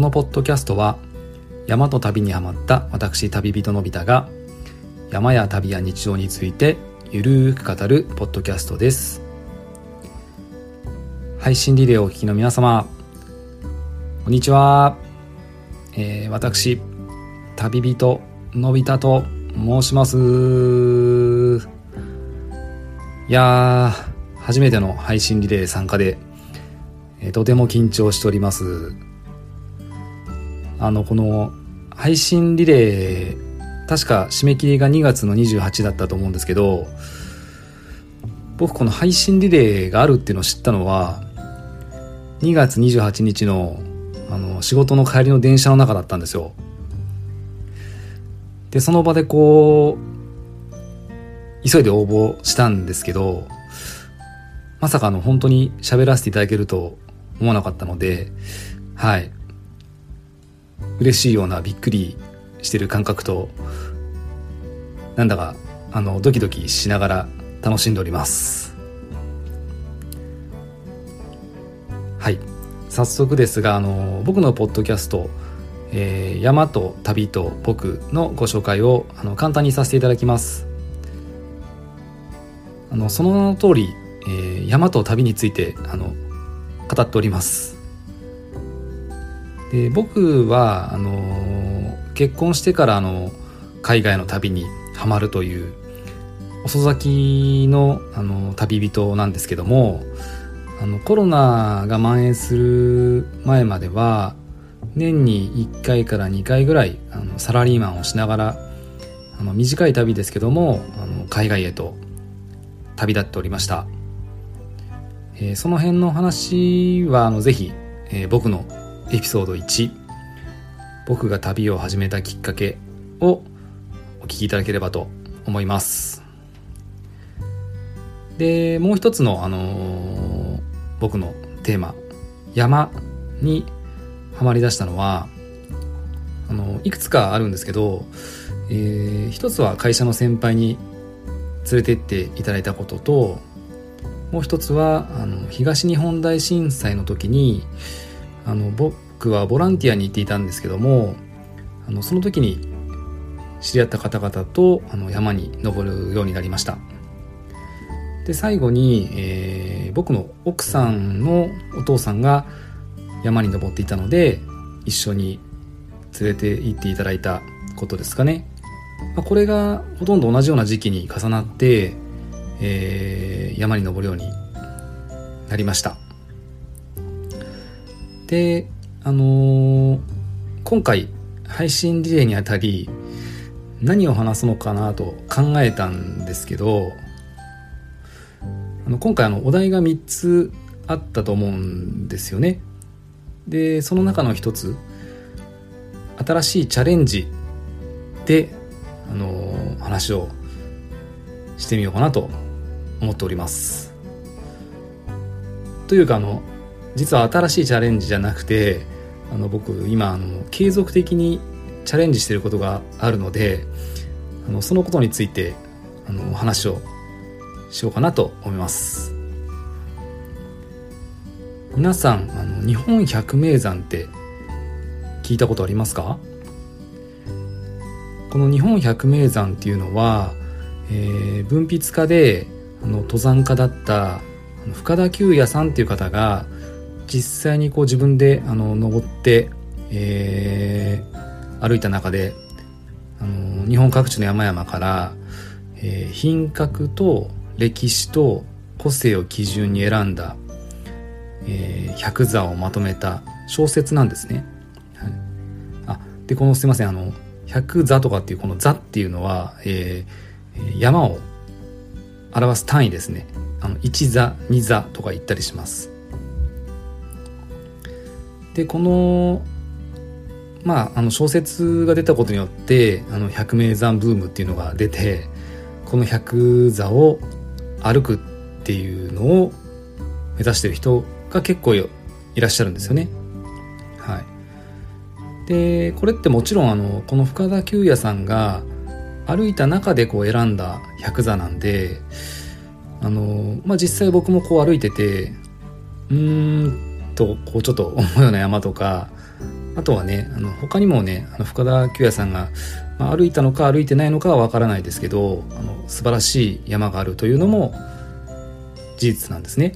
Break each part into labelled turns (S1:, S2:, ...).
S1: このポッドキャストは山と旅にはまった私旅人のび太が山や旅や日常についてゆるーく語るポッドキャストです。配信リレーをお聞きの皆様こんにちは、えー、私旅人のび太と申します。いやー初めての配信リレー参加で、えー、とても緊張しております。あのこの配信リレー確か締め切りが2月の28だったと思うんですけど僕この配信リレーがあるっていうのを知ったのは2月28日のあの仕事の帰りの電車の中だったんですよ。でその場でこう急いで応募したんですけどまさかの本当に喋らせていただけると思わなかったのではい。嬉しいようなびっくりしてる感覚となんだかあのドキドキしながら楽しんでおります。はい。早速ですがあの僕のポッドキャスト「えー、山と旅と僕」のご紹介をあの簡単にさせていただきます。あのその名の通り、えー、山と旅についてあの語っております。で僕はあの結婚してからあの海外の旅にはまるという遅咲きのあの旅人なんですけどもあのコロナが蔓延する前までは年に1回から2回ぐらいあのサラリーマンをしながらあの短い旅ですけどもあの海外へと旅立っておりました、えー、その辺の話はあのぜひ、えー、僕のエピソード1僕が旅を始めたきっかけをお聞きいただければと思います。でもう一つの、あのー、僕のテーマ山にはまりだしたのはあのいくつかあるんですけど、えー、一つは会社の先輩に連れてっていただいたことともう一つはあの東日本大震災の時にあの僕はボランティアに行っていたんですけどもあのその時に知り合った方々とあの山に登るようになりました。で最後に、えー、僕の奥さんのお父さんが山に登っていたので一緒に連れて行っていただいたことですかね、まあ、これがほとんど同じような時期に重なって、えー、山に登るようになりました。であのー、今回配信リレーにあたり何を話すのかなと考えたんですけどあの今回あのお題が3つあったと思うんですよね。でその中の一つ新しいチャレンジであの話をしてみようかなと思っております。というかあの実は新しいチャレンジじゃなくてあの僕今あの継続的にチャレンジしてることがあるのであのそのことについてあの話をしようかなと思います。皆さんあの日本百名山って聞いたことありますか？この日本百名山っていうのは、えー、文筆家であの登山家だった深田久也さんっていう方が実際にこう自分であの登って、えー、歩いた中であの日本各地の山々から、えー、品格と歴史と個性を基準に選んだ、えー、百座をまとめた小説なんですね。はい、あでこのすいませんあの百座とかっていうこの座っていうのは、えー、山を表す単位ですね。あの一座二座とか言ったりします。でこのまあ、あの小説が出たことによってあの百名山ブームっていうのが出てこの百座を歩くっていうのを目指してる人が結構いらっしゃるんですよね。はい、でこれってもちろんあのこの深田久也さんが歩いた中でこう選んだ百座なんであの、まあ、実際僕もこう歩いててうーんとこうちょっと思うような山とかあとはねあの他にもねあの深田久也さんが、まあ、歩いたのか歩いてないのかはわからないですけどあの素晴らしい山があるというのも事実なんですね。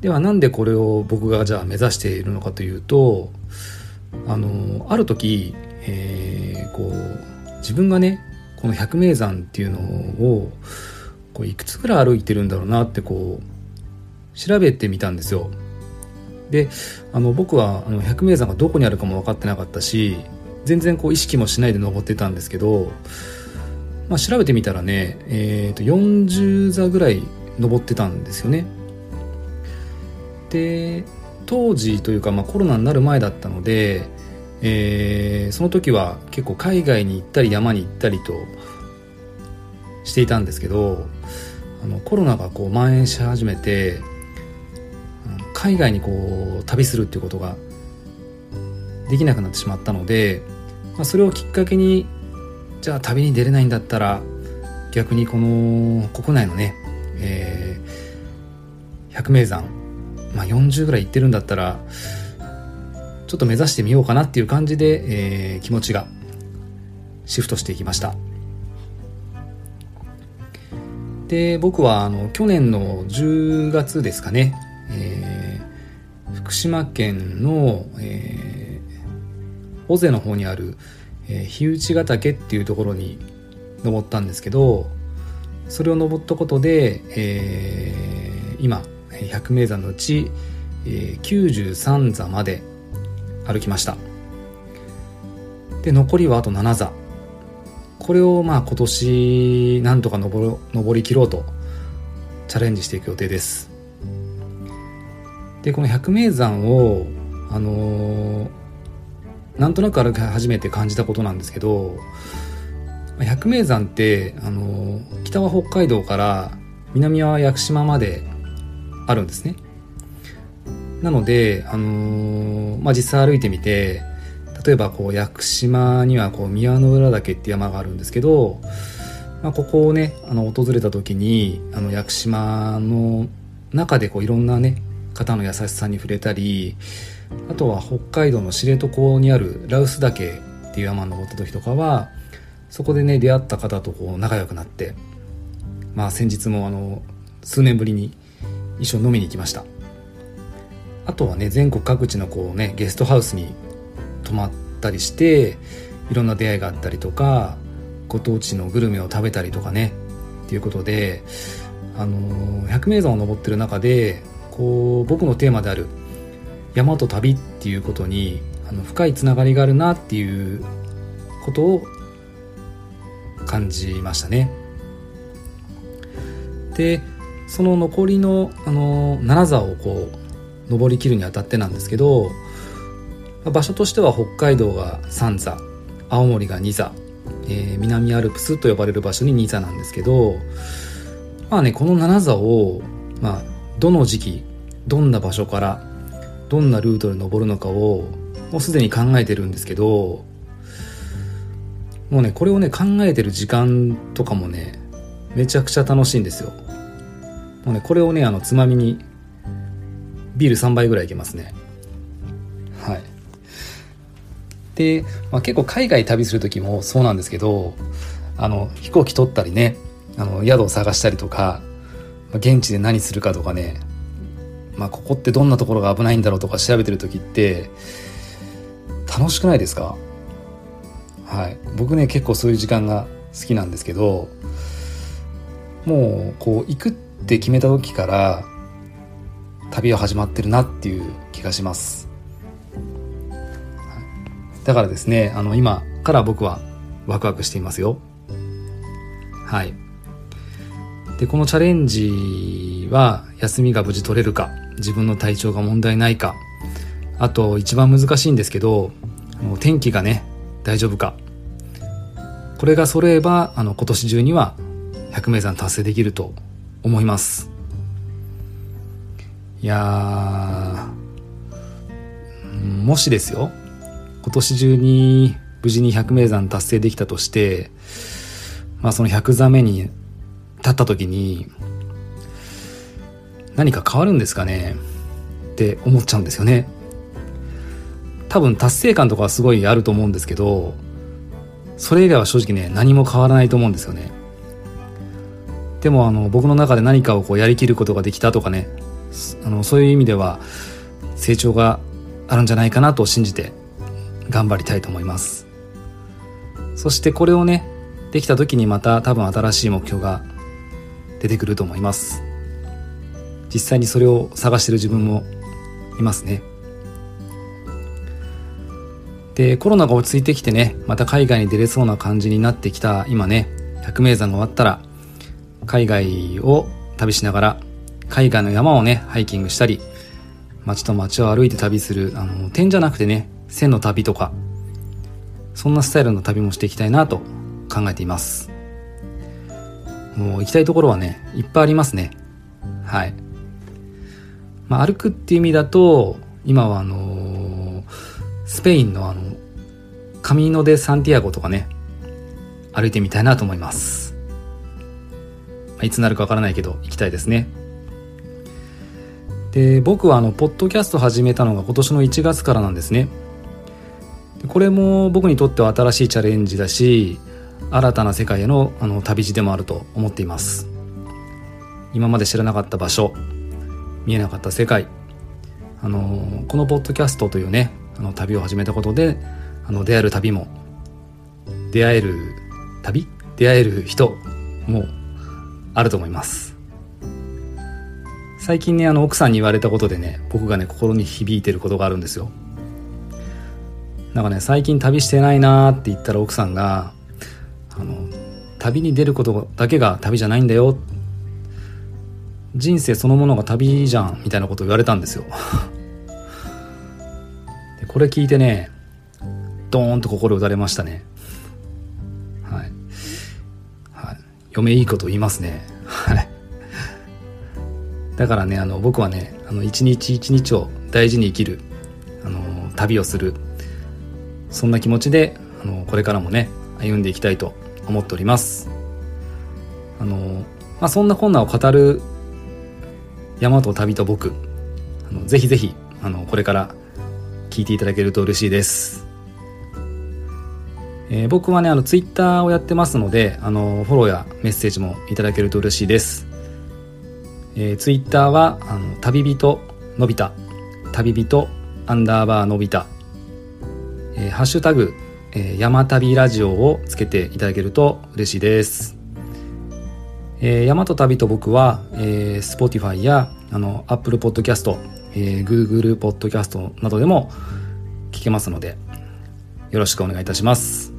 S1: ではなんでこれを僕がじゃあ目指しているのかというとあのある時、えー、こう自分がねこの百名山っていうのをこういくつぐらい歩いてるんだろうなってこう調べてみたんですよ。であの僕はあの百名山がどこにあるかも分かってなかったし全然こう意識もしないで登ってたんですけど、まあ、調べてみたらね、えー、と40座ぐらい登ってたんですよね。で当時というか、まあ、コロナになる前だったので、えー、その時は結構海外に行ったり山に行ったりとしていたんですけどあのコロナがこう蔓延し始めて海外にこう旅するっていうことができなくなってしまったので、まあ、それをきっかけにじゃあ旅に出れないんだったら逆にこの国内のね、えー、百名山まあ、40ぐらい行ってるんだったらちょっと目指してみようかなっていう感じで、えー、気持ちがシフトしていきました。で僕はあの去年の10月ですかね、えー、福島県の、えー、尾瀬の方にある、えー、日内ヶ岳っていうところに登ったんですけどそれを登ったことで、えー、今百名山のうち、えー、93座まで歩きました。で残りはあと7座。これをまあ今年なんとか登登りきろうとチャレンジしていく予定です。でこの百名山をあのー、なんとなく歩き始めて感じたことなんですけど百名山って、あのー、北は北海道から南は屋久島まであるんですね。なので、あのー、まあ、実際歩いてみて例えばこう屋久島にはこう宮之浦岳って山があるんですけど、まあ、ここをねあの訪れた時にあの屋久島の中でこういろんなね方の優しさに触れたりあとは北海道の知床にある羅臼岳っていう山に登った時とかはそこでね出会った方とこう仲良くなってまあ先日もあの数年ぶりに一緒に飲みに行きました。あとはね全国各地のこうねゲストハウスに泊まったりしていろんな出会いがあったりとかご当地のグルメを食べたりとかねっていうことであの百名山を登ってる中でこう僕のテーマである山と旅っていうことにあの深いつながりがあるなっていうことを感じましたね。でその残りの、あの7座をこう登りきるにあたってなんですけど場所としては北海道が3座青森が2座、えー、南アルプスと呼ばれる場所に2座なんですけどまあねこの7座を、まあ、どの時期どんな場所からどんなルートで登るのかをもうすでに考えてるんですけどもうねこれをね考えてる時間とかもねめちゃくちゃ楽しいんですよ。もうねこれをねあのつまみにビール3杯ぐらいいけますね。はい。で、まあ、結構海外旅する時もそうなんですけどあの飛行機取ったりねあの宿を探したりとか、現地で何するかとかねまあ、ここってどんなところが危ないんだろうとか調べてる時って楽しくないですか？はい。僕ね結構そういう時間が好きなんですけどもうこう行くって決めた時から旅は始まってるなっていう気がします。だからですねあの今から僕はワクワクしていますよ。はい。でこのチャレンジは休みが無事取れるか。自分の体調が問題ないか。あと一番難しいんですけど天気がね大丈夫か。これが揃えばあの今年中には100名山達成できると思います。いやもしですよ今年中に無事に100名山達成できたとしてまあその100座目に立った時に何か変わるんですかね？って思っちゃうんですよね。多分達成感とかはすごいあると思うんですけどそれ以外は正直ね何も変わらないと思うんですよね。でもあの僕の中で何かをこうやりきることができたとかねあのそういう意味では成長があるんじゃないかなと信じて頑張りたいと思います。そしてこれをねできた時にまた多分新しい目標が出てくると思います。実際にそれを探してる自分もいますね。でコロナが落ち着いてきてねまた海外に出れそうな感じになってきた今ね百名山が終わったら海外を旅しながら海外の山をねハイキングしたり街と街を歩いて旅するあの点じゃなくてね線の旅とかそんなスタイルの旅もしていきたいなと考えています。もう行きたいところはねいっぱいありますね。はい。まあ歩くっていう意味だと今はあの、スペインのあのカミーノ・デ・サンティアゴとかね歩いてみたいなと思います。まあ、いつなるかわからないけど行きたいですね。で僕はあのポッドキャスト始めたのが今年の1月からなんですね。これも僕にとっては新しいチャレンジだし新たな世界へのあの旅路でもあると思っています。今まで知らなかった場所。見えなかった世界。あのこのポッドキャストというねあの旅を始めたことであの出会える旅も出会える旅出会える人もあると思います。最近ねあの奥さんに言われたことでね僕がね心に響いてることがあるんですよ。なんかね最近旅してないなーって言ったら奥さんがあの旅に出ることだけが旅じゃないんだよ人生そのものが旅じゃんみたいなことを言われたんですよ。でこれ聞いてねドーンと心打たれましたね。はい、はい。嫁いいこと言いますね。はい。だからねあの僕はねあの一日一日を大事に生きるあの旅をするそんな気持ちであのこれからもね歩んでいきたいと思っております。あの、まあ、そんな困難を語る山と旅と僕。あのぜひぜひあのこれから聞いていただけると嬉しいです。えー、僕はねあのツイッターをやってますのであのフォローやメッセージもいただけると嬉しいです、えー、ツイッターはあの旅人のび太。旅人アンダーバーのび太、えー、ハッシュタグ、えー、山旅ラジオをつけていただけると嬉しいです。えー、山と旅と僕は、えー、Spotify やあの Apple Podcast、えー、Google Podcast などでも聞けますのでよろしくお願いいたします。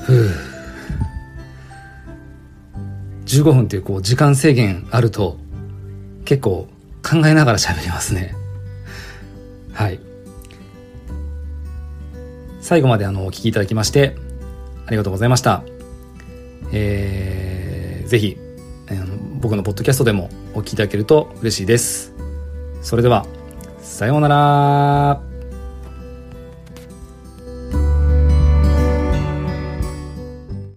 S1: ふう。15分っていうこう時間制限あると結構考えながら喋りますね。はい。最後まであのお聞きいただきましてありがとうございました。えー、ぜひあの僕のポッドキャストでもお聞きいただけると嬉しいです。それではさようなら。